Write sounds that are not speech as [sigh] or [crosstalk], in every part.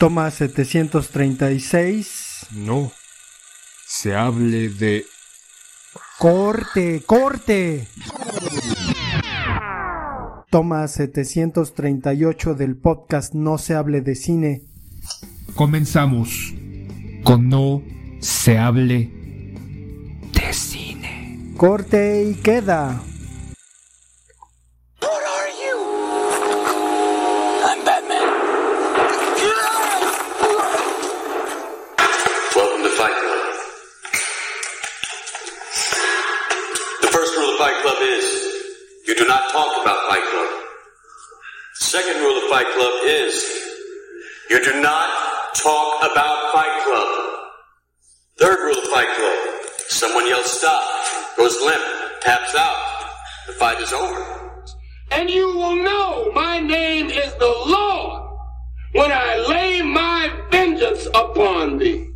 Toma 736. No. Se hable de... Corte, corte. Toma 738 del podcast No se hable de cine. Comenzamos con No se hable de cine. Corte y queda. You do not talk about Fight Club. Third rule of Fight Club someone yells stop, goes limp, taps out. The fight is over. And you will know my name is the Lord when I lay my vengeance upon thee.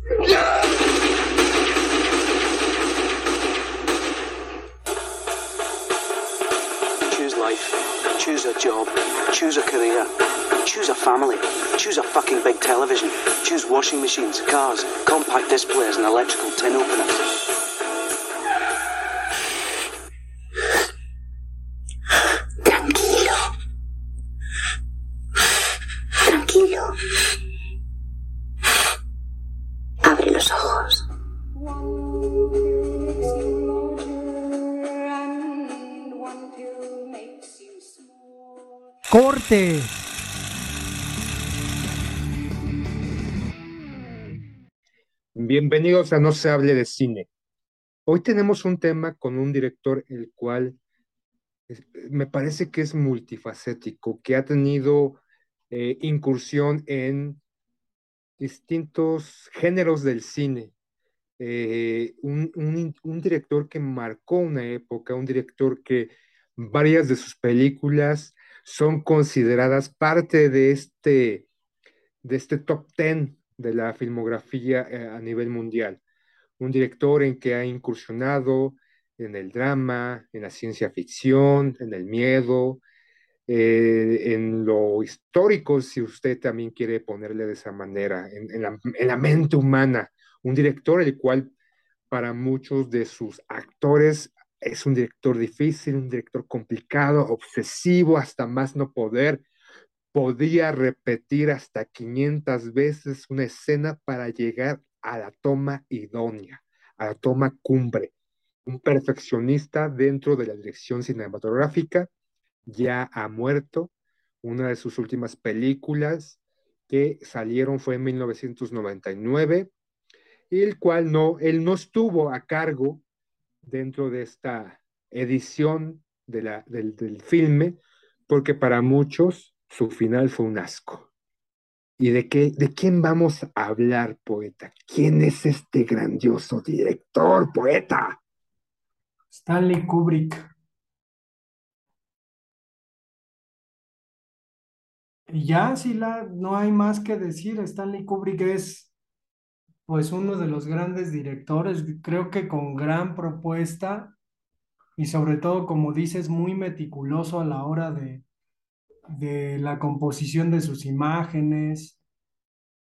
Choose life. Choose a job. Choose a career. Choose a family. Choose a fucking big television. Choose washing machines, cars, compact displays, and electrical tin openers. Tranquilo. Tranquilo. Abre los ojos. Corte. Bienvenidos a No se hable de cine. Hoy tenemos un tema con un director el cual me parece que es multifacético, que ha tenido eh, incursión en distintos géneros del cine. Eh, un, un- director que marcó una época, un director que varias de sus películas son consideradas parte de este, de este top 10 de la filmografía eh, a nivel mundial. Un director en que ha incursionado en el drama, en la ciencia ficción, en el miedo, eh, en lo histórico, si usted también quiere ponerle de esa manera, en, la mente humana. Un director el cual para muchos de sus actores es un director difícil, un director complicado, obsesivo, hasta más no poder. Podía repetir hasta 500 veces una escena para llegar a la toma idónea, a la toma cumbre. Un perfeccionista dentro de la dirección cinematográfica, ya ha muerto. Una de sus últimas películas que salieron fue en 1999, y el cual no, él no estuvo a cargo dentro de esta edición del, del filme, porque para muchos su final fue un asco. ¿Y de qué, de quién vamos a hablar, poeta? ¿Quién es este grandioso director, poeta? Stanley Kubrick. Ya, Sila, no hay más que decir. Stanley Kubrick es, pues, uno de los grandes directores, creo que con gran propuesta y sobre todo, como dices, muy meticuloso a la hora de, de la composición de sus imágenes.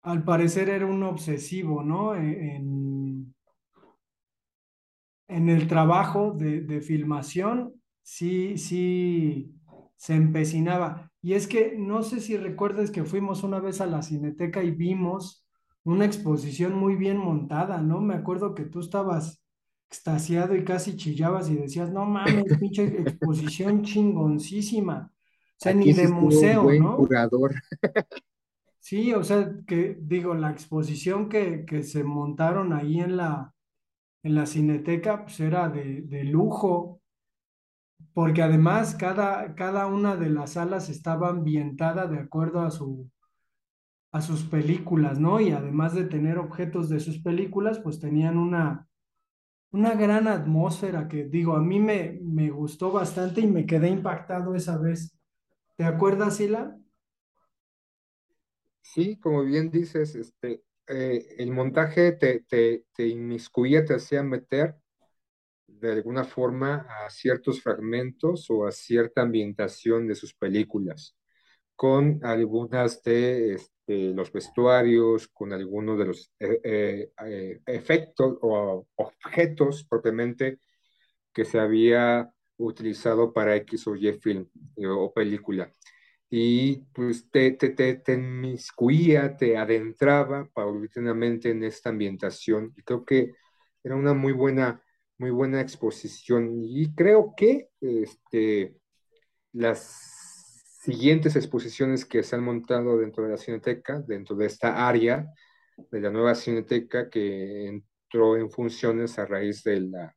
Al parecer era un obsesivo, ¿no? E- En, en el trabajo de, de filmación, sí, sí, se empecinaba. Y es que no sé si recuerdas que fuimos una vez a la Cineteca y vimos una exposición muy bien montada, ¿no? Me acuerdo que tú estabas extasiado y casi chillabas y decías, no mames, pinche exposición chingoncísima. O sea, Aquí ni de un museo, buen ¿no? curador. [laughs] Sí, o sea, que digo, la exposición que, que se montaron ahí en la, en la Cineteca, pues era de, de lujo, porque además cada, cada una de las salas estaba ambientada de acuerdo a su, a sus películas, ¿no? Y además de tener objetos de sus películas, pues tenían una, una gran atmósfera que, digo, a mí me, me gustó bastante y me quedé impactado esa vez. ¿Te acuerdas, Sila? Sí, como bien dices, este, eh, el montaje te, te, te inmiscuía, te hacía meter de alguna forma a ciertos fragmentos o a cierta ambientación de sus películas, con algunas de este, los vestuarios, con algunos de los eh, eh, efectos o objetos propiamente que se había utilizado para X o Y film o película. Y pues te, te, te, te inmiscuía, te adentraba paulatinamente en esta ambientación. Y creo que era una muy buena, muy buena exposición. Y creo que este, las siguientes exposiciones que se han montado dentro de la Cineteca, dentro de esta área de la nueva Cineteca que entró en funciones a raíz de la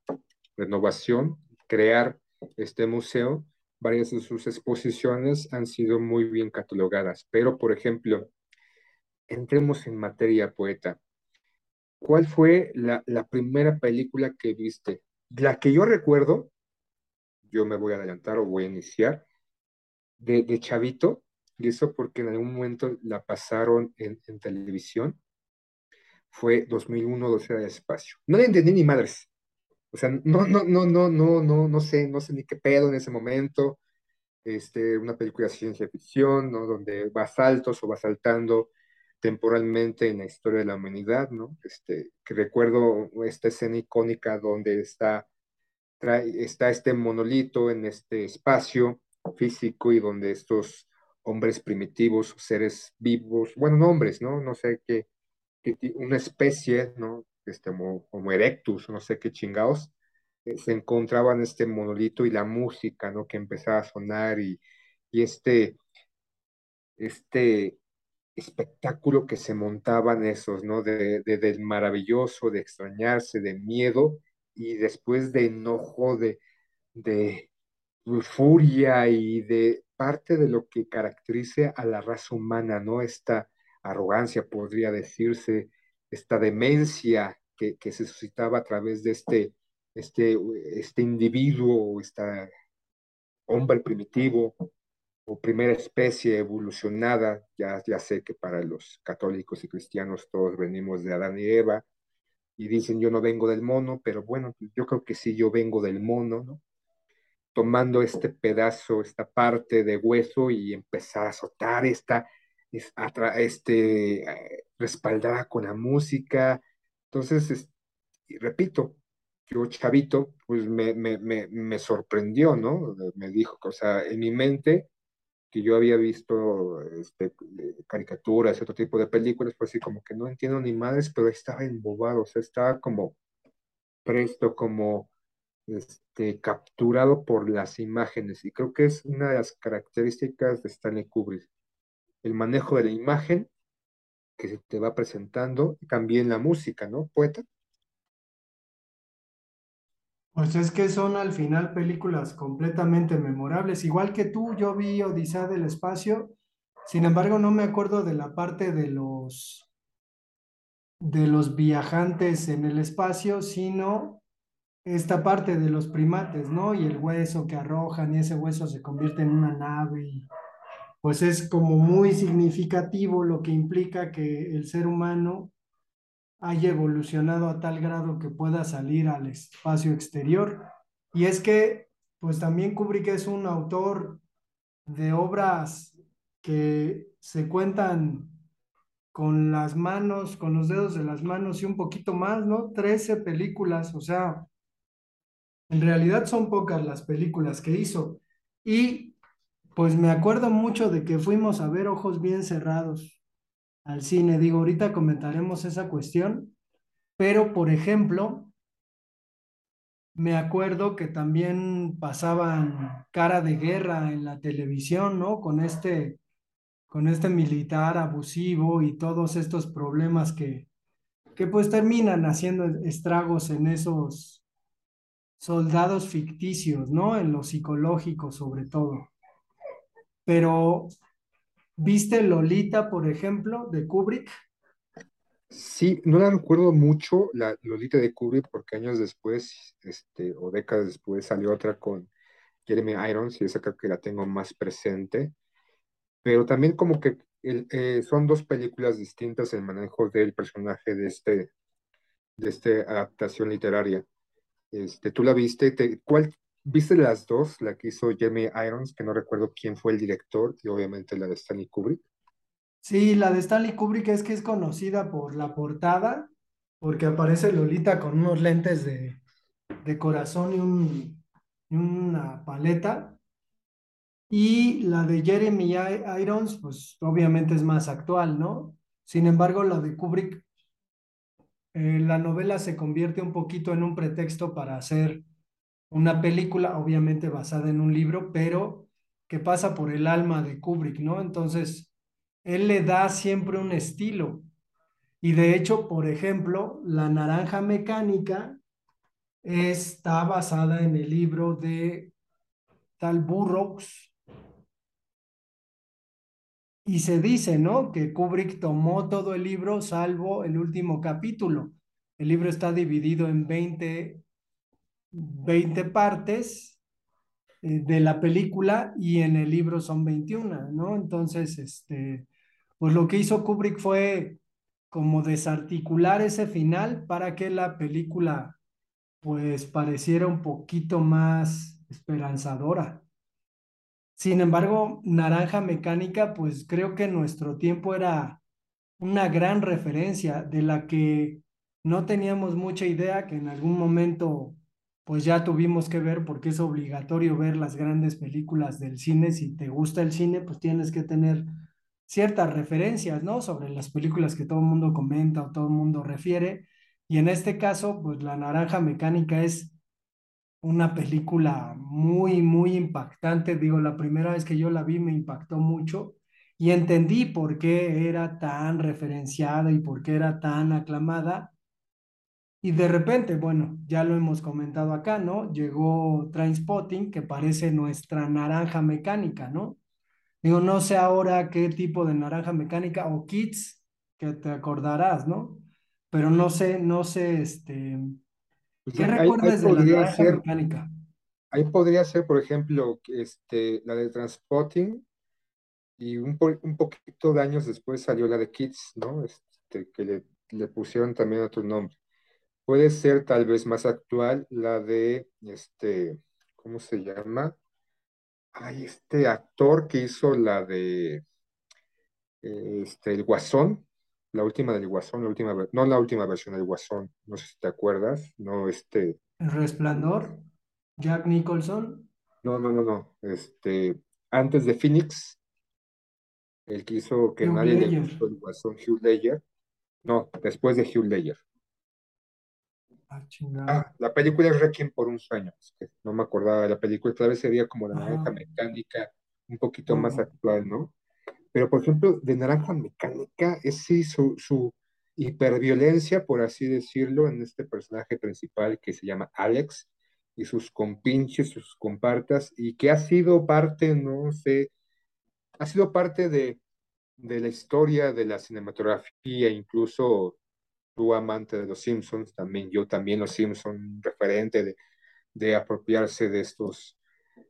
renovación, crear este museo, varias de sus exposiciones han sido muy bien catalogadas. Pero, por ejemplo, entremos en materia, poeta. ¿Cuál fue la, la primera película que viste? La que yo recuerdo, yo me voy a adelantar o voy a iniciar, de, de chavito, y eso porque en algún momento la pasaron en, en televisión, fue 2001, 12 de espacio. No le entendí ni madres. O sea, no, no, no, no, no, no, no sé, no sé ni qué pedo en ese momento. Este, una película de ciencia ficción, ¿no? Donde va saltos o va saltando temporalmente en la historia de la humanidad, ¿no? Este, que recuerdo esta escena icónica donde está, está este monolito en este espacio físico y donde estos hombres primitivos, seres vivos, bueno, no hombres, ¿no? No sé qué una especie, ¿no? Este, como, erectus, no sé qué chingados, eh, se encontraban este monolito y la música, ¿no? Que empezaba a sonar y, y este, este espectáculo que se montaban esos, ¿no? De, de, del maravilloso, de extrañarse, de miedo y después de enojo, de, de, furia y de parte de lo que caracteriza a la raza humana, ¿no? Esta arrogancia, podría decirse, esta demencia que, que se suscitaba a través de este, este, este individuo, este hombre primitivo o primera especie evolucionada, ya, ya sé que para los católicos y cristianos todos venimos de Adán y Eva, y dicen yo no vengo del mono, pero bueno, yo creo que sí, yo vengo del mono, ¿no? tomando este pedazo, esta parte de hueso y empezar a azotar esta, este, eh, respaldada con la música. Entonces, repito, yo chavito, pues me, me, me, sorprendió, ¿no? Me dijo, o sea, en mi mente, que yo había visto este, caricaturas, otro tipo de películas, pues sí, como que no entiendo ni madres, pero estaba embobado, o sea, estaba como presto, como este, capturado por las imágenes y creo que es una de las características de Stanley Kubrick, el manejo de la imagen que se te va presentando también la música, ¿no, poeta? Pues es que son al final películas completamente memorables. Igual que tú, yo vi Odisea del Espacio, sin embargo no me acuerdo de la parte de los de los viajantes en el espacio, sino esta parte de los primates, ¿no? Y el hueso que arrojan y ese hueso se convierte en una nave pues es como muy significativo lo que implica que el ser humano haya evolucionado a tal grado que pueda salir al espacio exterior. Y es que pues también Kubrick es un autor de obras que se cuentan con las manos, con los dedos de las manos y un poquito más, ¿no? Trece películas, o sea, en realidad son pocas las películas que hizo. Y pues me acuerdo mucho de que fuimos a ver Ojos Bien Cerrados al cine. Digo, ahorita comentaremos esa cuestión, pero por ejemplo, me acuerdo que también pasaban cara de guerra en la televisión, ¿no? Con este, con este militar abusivo y todos estos problemas que, que pues terminan haciendo estragos en esos soldados ficticios, ¿no? En lo psicológico sobre todo. Pero, ¿viste Lolita, por ejemplo, de Kubrick? Sí, no la recuerdo mucho, la Lolita de Kubrick, porque años después, este, o décadas después, salió otra con Jeremy Irons, y esa creo que la tengo más presente. Pero también como que el, eh, son dos películas distintas el manejo del personaje de este, de esta adaptación literaria. Este, ¿Tú la viste? Te, ¿Cuál viste las dos? La que hizo Jeremy Irons, que no recuerdo quién fue el director, y obviamente la de Stanley Kubrick. Sí, la de Stanley Kubrick es que es conocida por la portada, porque aparece Lolita con unos lentes de, de corazón y, un, y una paleta. Y la de Jeremy Irons, pues obviamente es más actual, ¿no? Sin embargo, la de Kubrick, eh, la novela se convierte un poquito en un pretexto para hacer una película, obviamente basada en un libro, pero que pasa por el alma de Kubrick, ¿no? Entonces, él le da siempre un estilo. Y de hecho, por ejemplo, La Naranja Mecánica está basada en el libro de tal Burroughs. Y se dice, ¿no? Que Kubrick tomó todo el libro salvo el último capítulo. El libro está dividido en 20, 20 partes eh, de la película y en el libro son 21, ¿no? Entonces, este, pues lo que hizo Kubrick fue como desarticular ese final para que la película pues pareciera un poquito más esperanzadora. Sin embargo, Naranja Mecánica, pues creo que nuestro tiempo era una gran referencia de la que no teníamos mucha idea que en algún momento pues ya tuvimos que ver porque es obligatorio ver las grandes películas del cine. Si te gusta el cine, pues tienes que tener ciertas referencias, ¿no? Sobre las películas que todo el mundo comenta o todo el mundo refiere. Y en este caso, pues La Naranja Mecánica es una película muy, muy impactante. Digo, la primera vez que yo la vi me impactó mucho y entendí por qué era tan referenciada y por qué era tan aclamada. Y de repente, bueno, ya lo hemos comentado acá, ¿no? Llegó Trainspotting, que parece nuestra naranja mecánica, ¿no? Digo, no sé ahora qué tipo de naranja mecánica o Kids, que te acordarás, ¿no? Pero no sé, no sé, este, Pues ¿qué ahí, ahí recuerdas de la naranja ser, mecánica? ahí podría ser, por ejemplo, este, la de Transpotting y un, po- un poquito de años después salió la de Kids, ¿no? Este, que le, le pusieron también otro nombre. Puede ser tal vez más actual la de, este, ¿cómo se llama? Ay, este actor que hizo la de, eh, este, El Guasón, la última del Guasón, la última, no la última versión del Guasón, no sé si te acuerdas, no, este, El Resplandor, Jack Nicholson, no, no, no, no, este, antes de Phoenix, el que hizo que Hugh nadie le gustó el Guasón, Hugh Ledger, no, después de Hugh Ledger. Ah. Ah, la película es Requiem por un sueño, no me acordaba de la película, tal vez sería como la naranja Ajá. mecánica, un poquito más Ujú. actual, ¿no? Pero por ejemplo, de naranja mecánica es sí su, su hiperviolencia, por así decirlo, en este personaje principal que se llama Alex y sus compinches, sus compartas, y que ha sido parte, no sé, ha sido parte de, de la historia de la cinematografía, incluso tú amante de los Simpsons, también yo también los Simpsons, referente de, de apropiarse de estos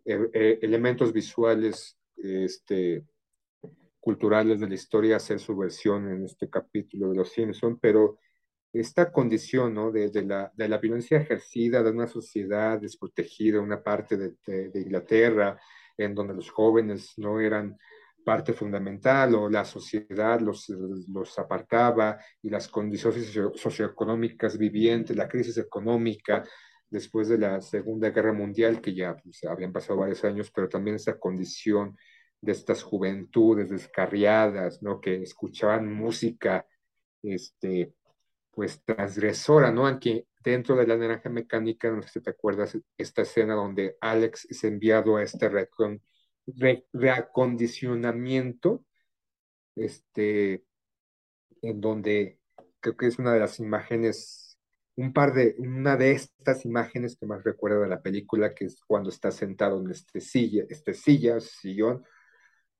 eh, eh, elementos visuales este, culturales de la historia, hacer su versión en este capítulo de los Simpsons, pero esta condición ¿no? de, de, la, de la violencia ejercida de una sociedad desprotegida, una parte de, de, Inglaterra, en donde los jóvenes no eran parte fundamental o la sociedad los, los apartaba y las condiciones socio socioeconómicas vivientes, la crisis económica después de la Segunda Guerra Mundial, que ya pues, habían pasado varios años, pero también esa condición de estas juventudes descarriadas, ¿no? Que escuchaban música, este, pues transgresora, ¿no? Aquí dentro de la naranja mecánica, no sé si te acuerdas, esta escena donde Alex es enviado a este recon re reacondicionamiento, este, en donde creo que es una de las imágenes, un par de, una de estas imágenes que más recuerdo de la película, que es cuando está sentado en este silla, este silla, sillón,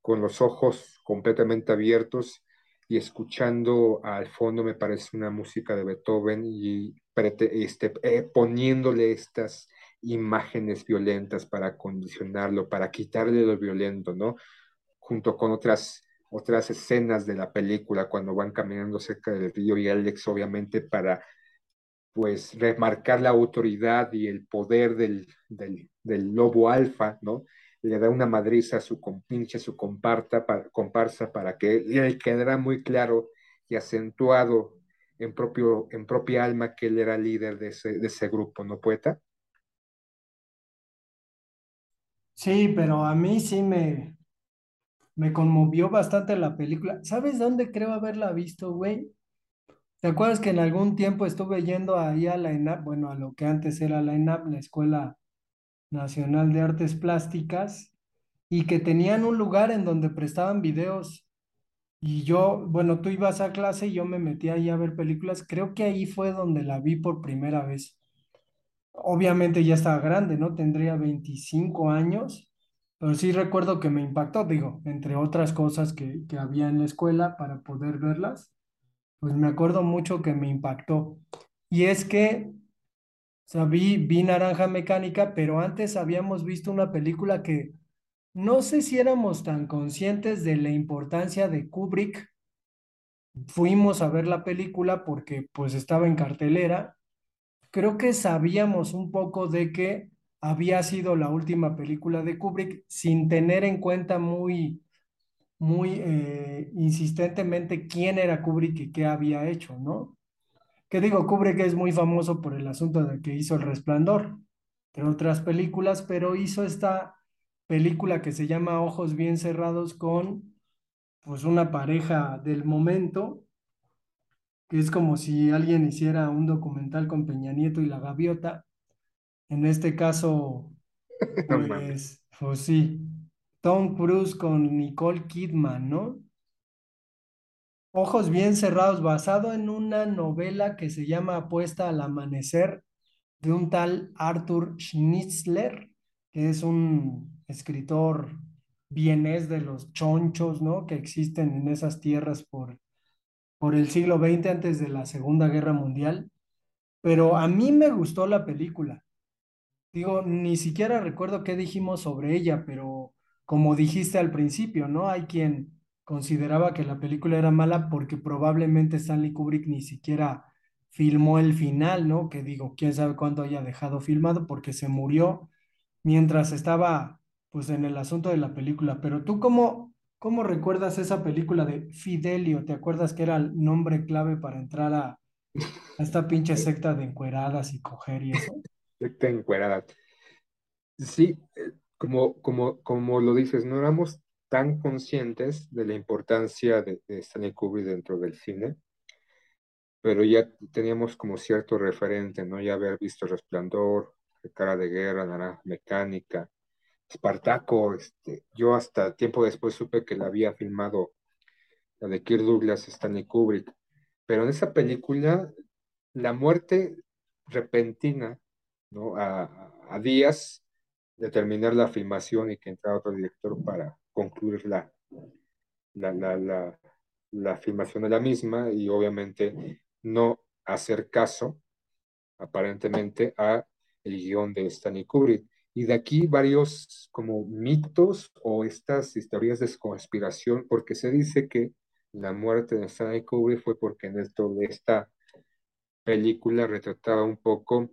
con los ojos completamente abiertos y escuchando al fondo me parece una música de Beethoven y este, eh, poniéndole estas imágenes violentas para condicionarlo, para quitarle lo violento, ¿no? Junto con otras, otras escenas de la película cuando van caminando cerca del río y Alex obviamente para pues remarcar la autoridad y el poder del, del, del lobo alfa, ¿no? le da una madriza a su compinche, su comparta, comparsa, para que él quedara muy claro y acentuado en, propio, en propia alma que él era líder de ese, de ese grupo, ¿no, poeta? Sí, pero a mí sí me, me conmovió bastante la película. ¿Sabes dónde creo haberla visto, güey? ¿Te acuerdas que en algún tiempo estuve yendo ahí a la ENAP, bueno, a lo que antes era la ENAP, la Escuela Nacional de Artes Plásticas, y que tenían un lugar en donde prestaban videos? Y yo, bueno, tú ibas a clase y yo me metí ahí a ver películas. Creo que ahí fue donde la vi por primera vez. Obviamente ya estaba grande, ¿no? Tendría 25 años, pero sí recuerdo que me impactó, digo, entre otras cosas que, que había en la escuela para poder verlas, pues me acuerdo mucho que me impactó. Y es que, o sea, vi, vi Naranja Mecánica, pero antes habíamos visto una película que no sé si éramos tan conscientes de la importancia de Kubrick. Fuimos a ver la película porque pues estaba en cartelera creo que sabíamos un poco de que había sido la última película de Kubrick sin tener en cuenta muy, muy eh, insistentemente quién era Kubrick y qué había hecho, ¿no? Que digo, Kubrick es muy famoso por el asunto de que hizo El Resplandor, entre otras películas, pero hizo esta película que se llama Ojos Bien Cerrados con pues una pareja del momento que es como si alguien hiciera un documental con Peña Nieto y la gaviota. En este caso, [laughs] pues, pues sí, Tom Cruise con Nicole Kidman, ¿no? Ojos bien cerrados, basado en una novela que se llama Apuesta al Amanecer, de un tal Arthur Schnitzler, que es un escritor vienés de los chonchos, ¿no? Que existen en esas tierras por por el siglo XX antes de la Segunda Guerra Mundial, pero a mí me gustó la película. Digo, ni siquiera recuerdo qué dijimos sobre ella, pero como dijiste al principio, ¿no? Hay quien consideraba que la película era mala porque probablemente Stanley Kubrick ni siquiera filmó el final, ¿no? Que digo, quién sabe cuándo haya dejado filmado porque se murió mientras estaba pues en el asunto de la película. Pero tú cómo, ¿Cómo recuerdas esa película de Fidelio? ¿Te acuerdas que era el nombre clave para entrar a, esta pinche secta de encueradas y coger y eso? Secta encuerada. Sí, eh, como, como, como lo dices, no éramos tan conscientes de la importancia de, de Stanley Kubrick dentro del cine, pero ya teníamos como cierto referente, ¿no? Ya haber visto Resplandor, Cara de Guerra, Naranja Mecánica, Espartaco, este, yo hasta tiempo después supe que la había filmado la de Kirk Douglas, Stanley Kubrick, pero en esa película la muerte repentina, ¿no? A, días de terminar la filmación y que entrara otro director para concluir la, la, la, la filmación de la misma y obviamente no hacer caso aparentemente a el guion de Stanley Kubrick. Y de aquí varios como mitos o estas historias de conspiración, porque se dice que la muerte de Stanley Kubrick fue porque en esto de esta película retrataba un poco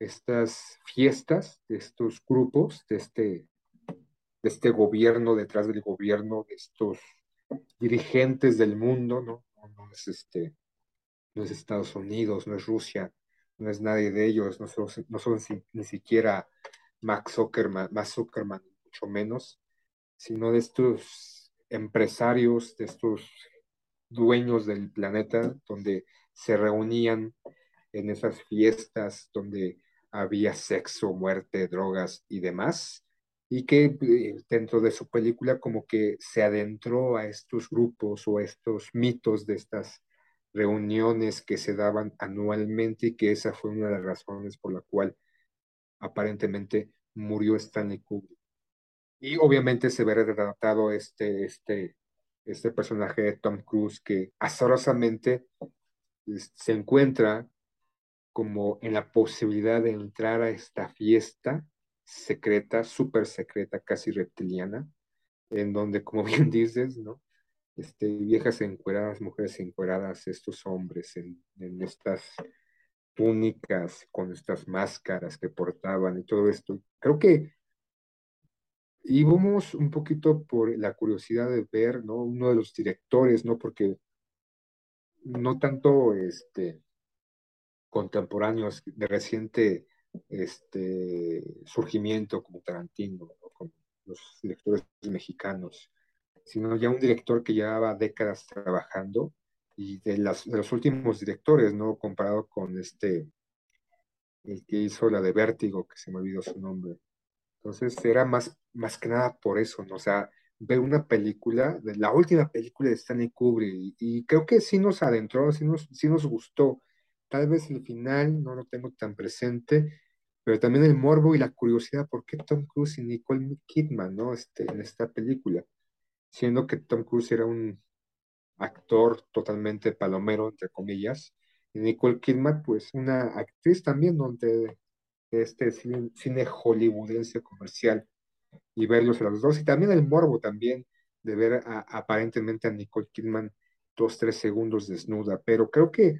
estas fiestas de estos grupos, de este, de este gobierno detrás del gobierno, de estos dirigentes del mundo, ¿no? No, es este, no es Estados Unidos, no es Rusia, no es nadie de ellos, no son, no son ni siquiera Max Zuckerman, más Zuckerman, mucho menos, sino de estos empresarios, de estos dueños del planeta, donde se reunían en esas fiestas, donde había sexo, muerte, drogas y demás, y que eh, dentro de su película como que se adentró a estos grupos o a estos mitos de estas reuniones que se daban anualmente y que esa fue una de las razones por la cual aparentemente murió Stanley Kubrick. Y obviamente se ve retratado este, este, este personaje de Tom Cruise que azarosamente se encuentra como en la posibilidad de entrar a esta fiesta secreta, súper secreta, casi reptiliana, en donde, como [laughs] bien dices, ¿no? Este, viejas encueradas, mujeres encueradas, estos hombres en, en estas túnicas, con estas máscaras que portaban y todo esto. Creo que Y vamos un poquito por la curiosidad de ver, ¿no? Uno de los directores, ¿no? Porque no tanto este, contemporáneos de reciente este, surgimiento como Tarantino, ¿no? los directores mexicanos, sino ya un director que llevaba décadas trabajando y de, los últimos directores, ¿no? Comparado con este, el que hizo la de Vértigo, que se me olvidó su nombre. Entonces era más, más que nada por eso, ¿no? O sea, ver una película, la última película de Stanley Kubrick, y, y creo que sí nos adentró, sí nos, sí nos gustó. Tal vez el final no lo tengo tan presente, pero también el morbo y la curiosidad, ¿por qué Tom Cruise y Nicole Kidman, ¿no? Este, en esta película, siendo que Tom Cruise era un actor totalmente palomero, entre comillas, y Nicole Kidman, pues una actriz también, donde este cine, hollywoodense comercial, y verlos a los dos, y también el morbo también de ver aparentemente a Nicole Kidman dos, tres segundos desnuda, pero creo que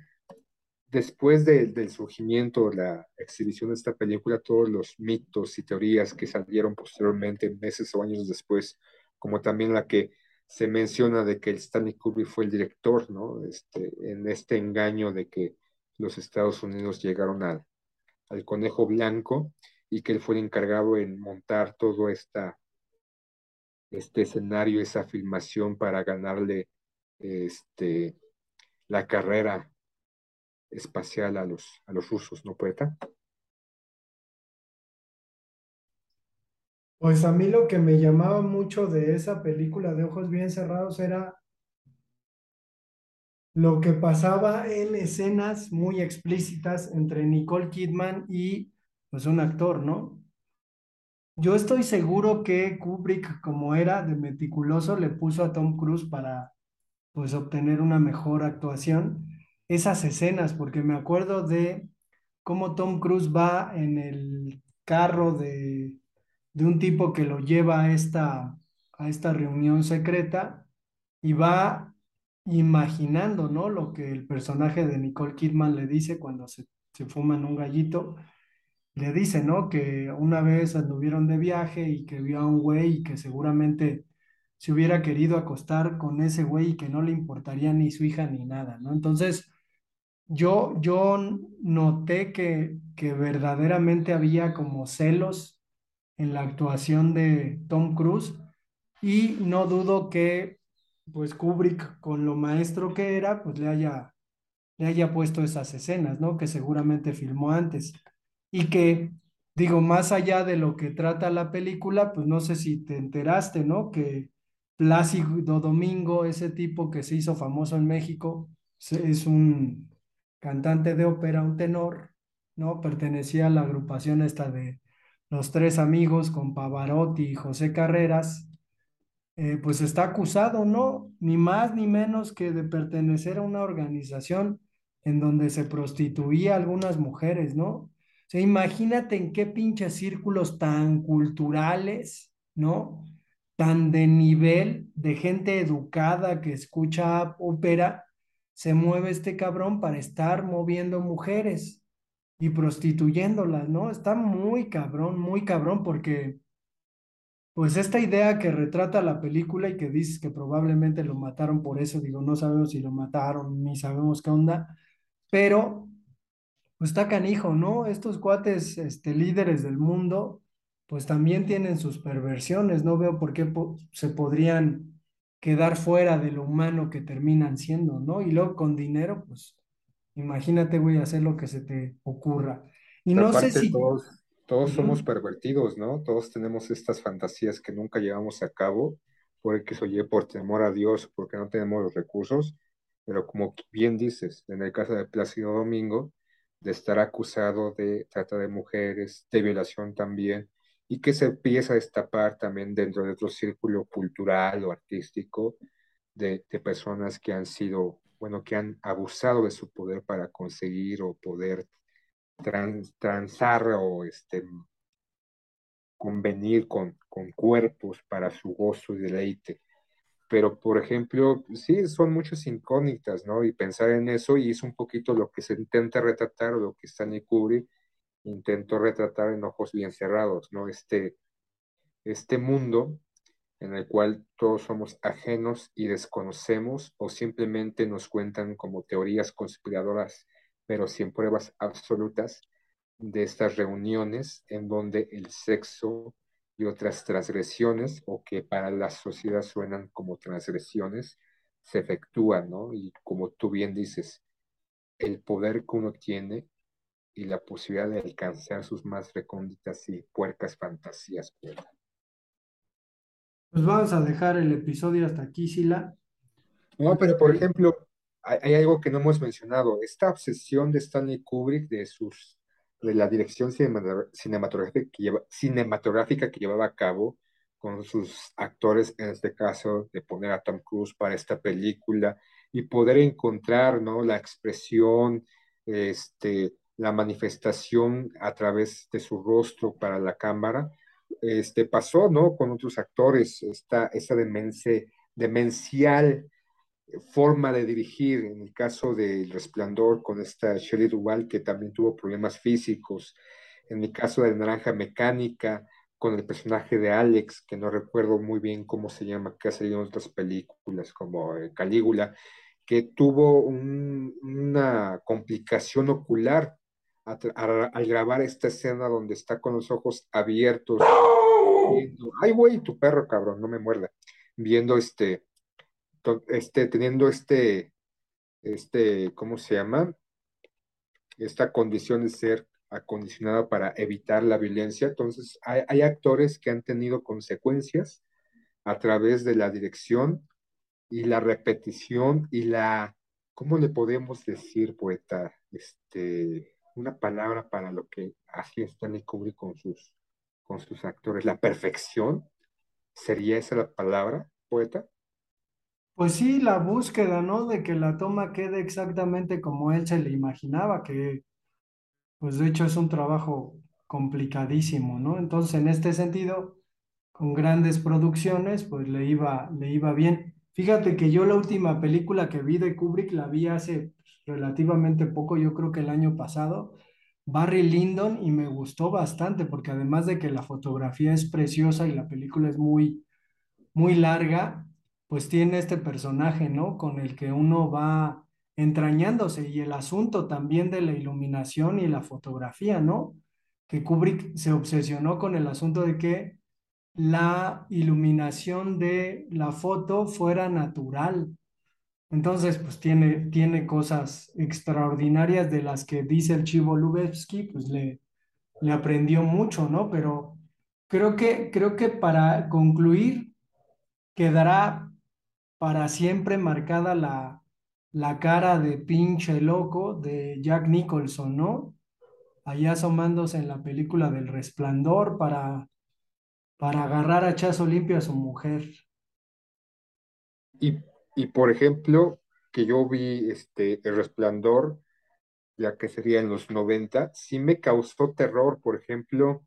después de, del surgimiento de la exhibición de esta película, todos los mitos y teorías que salieron posteriormente, meses o años después, como también la que se menciona de que Stanley Kubrick fue el director, ¿no? Este, en este engaño de que los Estados Unidos llegaron al, al conejo blanco y que él fue el encargado en montar todo esta, este escenario, esa filmación para ganarle este, la carrera espacial a los, a los rusos, ¿no, poeta? Pues a mí lo que me llamaba mucho de esa película de Ojos Bien Cerrados era lo que pasaba en escenas muy explícitas entre Nicole Kidman y pues un actor, ¿no? Yo estoy seguro que Kubrick, como era de meticuloso, le puso a Tom Cruise para pues obtener una mejor actuación esas escenas, porque me acuerdo de cómo Tom Cruise va en el carro de, de un tipo que lo lleva a esta, a esta reunión secreta y va imaginando, ¿no? Lo que el personaje de Nicole Kidman le dice cuando se, se fuman un gallito. Le dice, ¿no? Que una vez anduvieron de viaje y que vio a un güey y que seguramente se hubiera querido acostar con ese güey y que no le importaría ni su hija ni nada, ¿no? Entonces, yo, yo noté que, que verdaderamente había como celos en la actuación de Tom Cruise y no dudo que pues Kubrick con lo maestro que era pues le haya, le haya puesto esas escenas, ¿no? Que seguramente filmó antes y que digo, más allá de lo que trata la película, pues no sé si te enteraste, ¿no? Que Plácido Domingo, ese tipo que se hizo famoso en México, es un cantante de ópera, un tenor, ¿no? Pertenecía a la agrupación esta de Los Tres Amigos con Pavarotti y José Carreras, eh, pues está acusado, ¿no? Ni más ni menos que de pertenecer a una organización en donde se prostituía a algunas mujeres, ¿no? O sea, imagínate en qué pinches círculos tan culturales, ¿no? Tan de nivel de gente educada que escucha ópera, se mueve este cabrón para estar moviendo mujeres y prostituyéndolas, ¿no? Está muy cabrón, muy cabrón, porque pues esta idea que retrata la película y que dices que probablemente lo mataron por eso, digo, no sabemos si lo mataron, ni sabemos qué onda, pero pues está canijo, ¿no? Estos cuates, este, líderes del mundo, pues también tienen sus perversiones, no veo por qué se podrían quedar fuera de lo humano que terminan siendo, ¿no? Y luego con dinero, pues imagínate, voy a hacer lo que se te ocurra. Y no sé si... todos, todos Uh somos pervertidos, ¿no? Todos tenemos estas fantasías que nunca llevamos a cabo, por el que se oye por temor a Dios, porque no tenemos los recursos, pero como bien dices, en el caso de Plácido Domingo, de estar acusado de trata de mujeres, de violación también, y que se empieza a destapar también dentro de otro círculo cultural o artístico de, de personas que han sido, bueno, que han abusado de su poder para conseguir o poder trans, transar o este, convenir con, con cuerpos para su gozo y deleite. Pero, por ejemplo, sí, son muchas incógnitas, ¿no? Y pensar en eso, y es un poquito lo que se intenta retratar, o lo que Stanley Kubrick intentó retratar en Ojos Bien Cerrados, ¿no? Este, este mundo en el cual todos somos ajenos y desconocemos o simplemente nos cuentan como teorías conspiradoras, pero sin pruebas absolutas de estas reuniones en donde el sexo y otras transgresiones o que para la sociedad suenan como transgresiones se efectúan, ¿no? Y como tú bien dices, el poder que uno tiene y la posibilidad de alcanzar sus más recónditas y puercas fantasías. Pues vamos a dejar el episodio hasta aquí, Sila. No, pero por ejemplo, hay, algo que no hemos mencionado, esta obsesión de Stanley Kubrick de sus de la dirección cinematográfica que, lleva, cinematográfica que llevaba a cabo con sus actores, en este caso, de poner a Tom Cruise para esta película y poder encontrar, ¿no? La expresión, este, la manifestación a través de su rostro para la cámara, este, pasó, ¿no? Con otros actores, esta, esa demencia, demencial forma de dirigir, en el caso de El Resplandor con esta Shelley Duvall que también tuvo problemas físicos, en el caso de Naranja Mecánica con el personaje de Alex, que no recuerdo muy bien cómo se llama, que ha salido en otras películas como eh, Calígula, que tuvo un, una complicación ocular al grabar esta escena donde está con los ojos abiertos, viendo, ay güey, tu perro cabrón, no me muerda, viendo este, este, teniendo este, este, ¿cómo se llama? Esta condición de ser acondicionada para evitar la violencia. Entonces, hay, hay actores que han tenido consecuencias a través de la dirección y la repetición y la, ¿cómo le podemos decir, poeta? Este, una palabra para lo que así Stanley Kubrick con sus, con sus actores. La perfección, ¿sería esa la palabra, poeta? Pues sí, la búsqueda, ¿no? De que la toma quede exactamente como él se le imaginaba, que pues de hecho es un trabajo complicadísimo, ¿no? Entonces, en este sentido, con grandes producciones, pues le iba, le iba bien. Fíjate que yo la última película que vi de Kubrick la vi hace pues, relativamente poco, yo creo que el año pasado, Barry Lyndon, y me gustó bastante, porque además de que la fotografía es preciosa y la película es muy, muy larga, pues tiene este personaje, ¿no? Con el que uno va entrañándose y el asunto también de la iluminación y la fotografía, ¿no? Que Kubrick se obsesionó con el asunto de que la iluminación de la foto fuera natural. Entonces, pues tiene, tiene cosas extraordinarias de las que dice el Chivo Lubevsky, pues le, le aprendió mucho, ¿no? Pero creo que, creo que para concluir, quedará para siempre marcada la, la cara de pinche loco de Jack Nicholson, ¿no? Allá asomándose en la película del Resplandor para, para agarrar a chazo limpio a su mujer. Y, y por ejemplo, que yo vi este, El Resplandor, ya que sería en los 90, sí me causó terror, por ejemplo,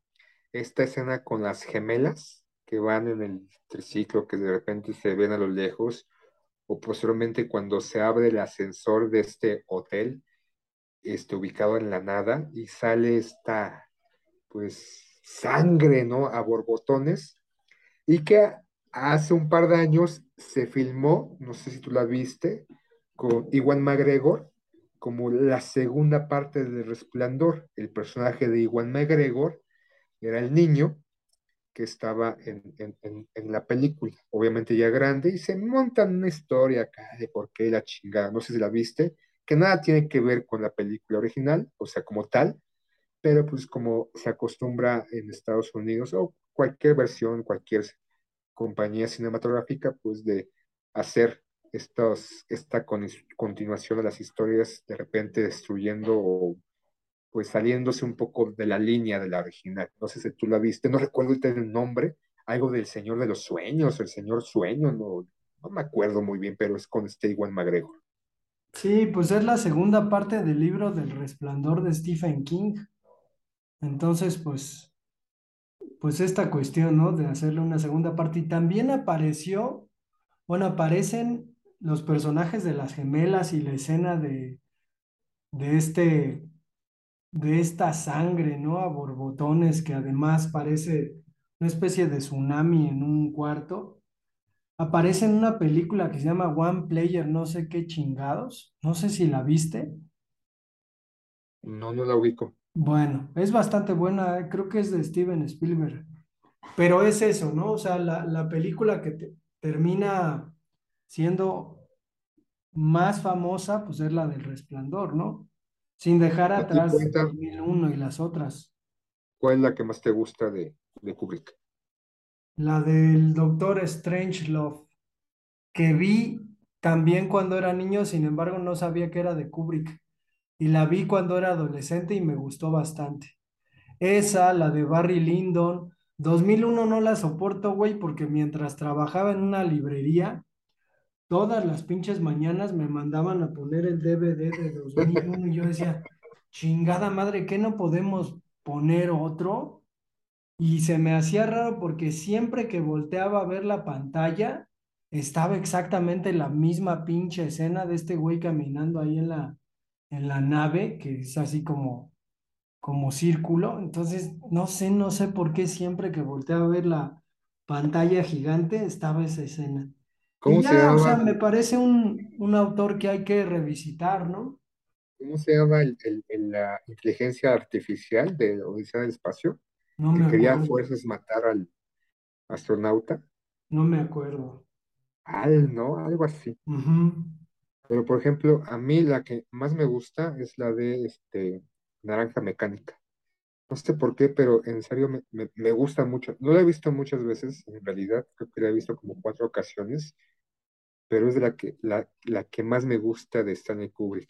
esta escena con las gemelas que van en el triciclo, que de repente se ven a lo lejos, o posteriormente cuando se abre el ascensor de este hotel, este, ubicado en la nada, y sale esta, pues, sangre, ¿no? A borbotones, y que hace un par de años se filmó, no sé si tú la viste, con Iwan McGregor, como la segunda parte de Resplandor. El personaje de Iwan McGregor era el niño que estaba en, en, en, en, la película, obviamente ya grande, y se montan una historia acá de por qué la chingada, no sé si la viste, que nada tiene que ver con la película original, o sea, como tal, pero pues como se acostumbra en Estados Unidos o cualquier versión, cualquier compañía cinematográfica, pues de hacer estos, esta continuación de las historias de repente destruyendo o pues saliéndose un poco de la línea de la original. No sé si tú la viste, no recuerdo el nombre, algo del Señor de los Sueños, el Señor Sueño, no, no me acuerdo muy bien, pero es con este McGregor. Sí, pues es la segunda parte del libro del Resplandor de Stephen King. Entonces, pues, pues esta cuestión, ¿no? De hacerle una segunda parte. Y también apareció, bueno, aparecen los personajes de las gemelas y la escena de, de este de esta sangre, ¿no? A borbotones que además parece una especie de tsunami en un cuarto. Aparece en una película que se llama One Player, no sé qué chingados. No sé si la viste. No, no la ubico. Bueno, es bastante buena, eh, creo que es de Steven Spielberg. Pero es eso, ¿no? O sea, la, la película que te- termina siendo más famosa, pues es la del Resplandor, ¿no? Sin dejar atrás cuenta, 2001 y las otras. ¿cuál es la que más te gusta de, de Kubrick? La del Doctor Strangelove, que vi también cuando era niño, sin embargo no sabía que era de Kubrick. Y la vi cuando era adolescente y me gustó bastante. Esa, la de Barry Lyndon. 2001 no la soporto, güey, porque mientras trabajaba en una librería, todas las pinches mañanas me mandaban a poner el DVD de 2001 y yo decía, chingada madre, ¿qué no podemos poner otro? Y se me hacía raro porque siempre que volteaba a ver la pantalla, estaba exactamente la misma pinche escena de este güey caminando ahí en la, en la nave, que es así como, como círculo. Entonces, no sé, no sé por qué siempre que volteaba a ver la pantalla gigante estaba esa escena. ¿Cómo se ya, o sea, llama, me parece un, un autor que hay que revisitar, ¿no? cómo se llama el- el- el- la inteligencia artificial de Odisea del Espacio? No Que me quería a fuerzas matar al astronauta. no me acuerdo. Al, ¿no? Algo así. Pero, por ejemplo, a mí la que más me gusta es la de este, Naranja Mecánica. No sé por qué, pero en serio me, me- me gusta mucho. No la he visto muchas veces, en realidad, creo que la he visto como cuatro ocasiones, pero es la que, la, la que más me gusta de Stanley Kubrick.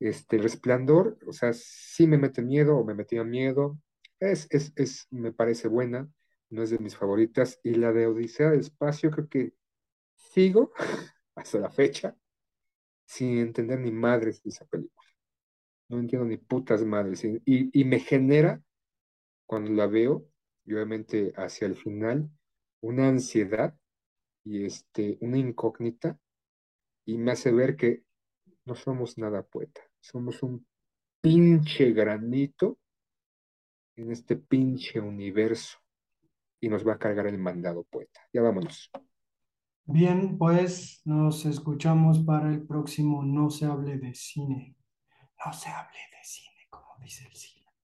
Este, Resplandor, o sea, sí me mete miedo o me metía miedo. Es, es, es, me parece buena, no es de mis favoritas. Y la de Odisea del Espacio, creo que sigo [laughs] hasta la fecha sin entender ni madres de esa película. No entiendo ni putas madres. Y, y, me genera, cuando la veo, y obviamente hacia el final, una ansiedad y este, una incógnita, y me hace ver que no somos nada poeta. Somos un pinche granito en este pinche universo y nos va a cargar el mandado poeta. Ya vámonos. Bien, pues nos escuchamos para el próximo No se hable de cine. No se hable de cine, como dice el cine.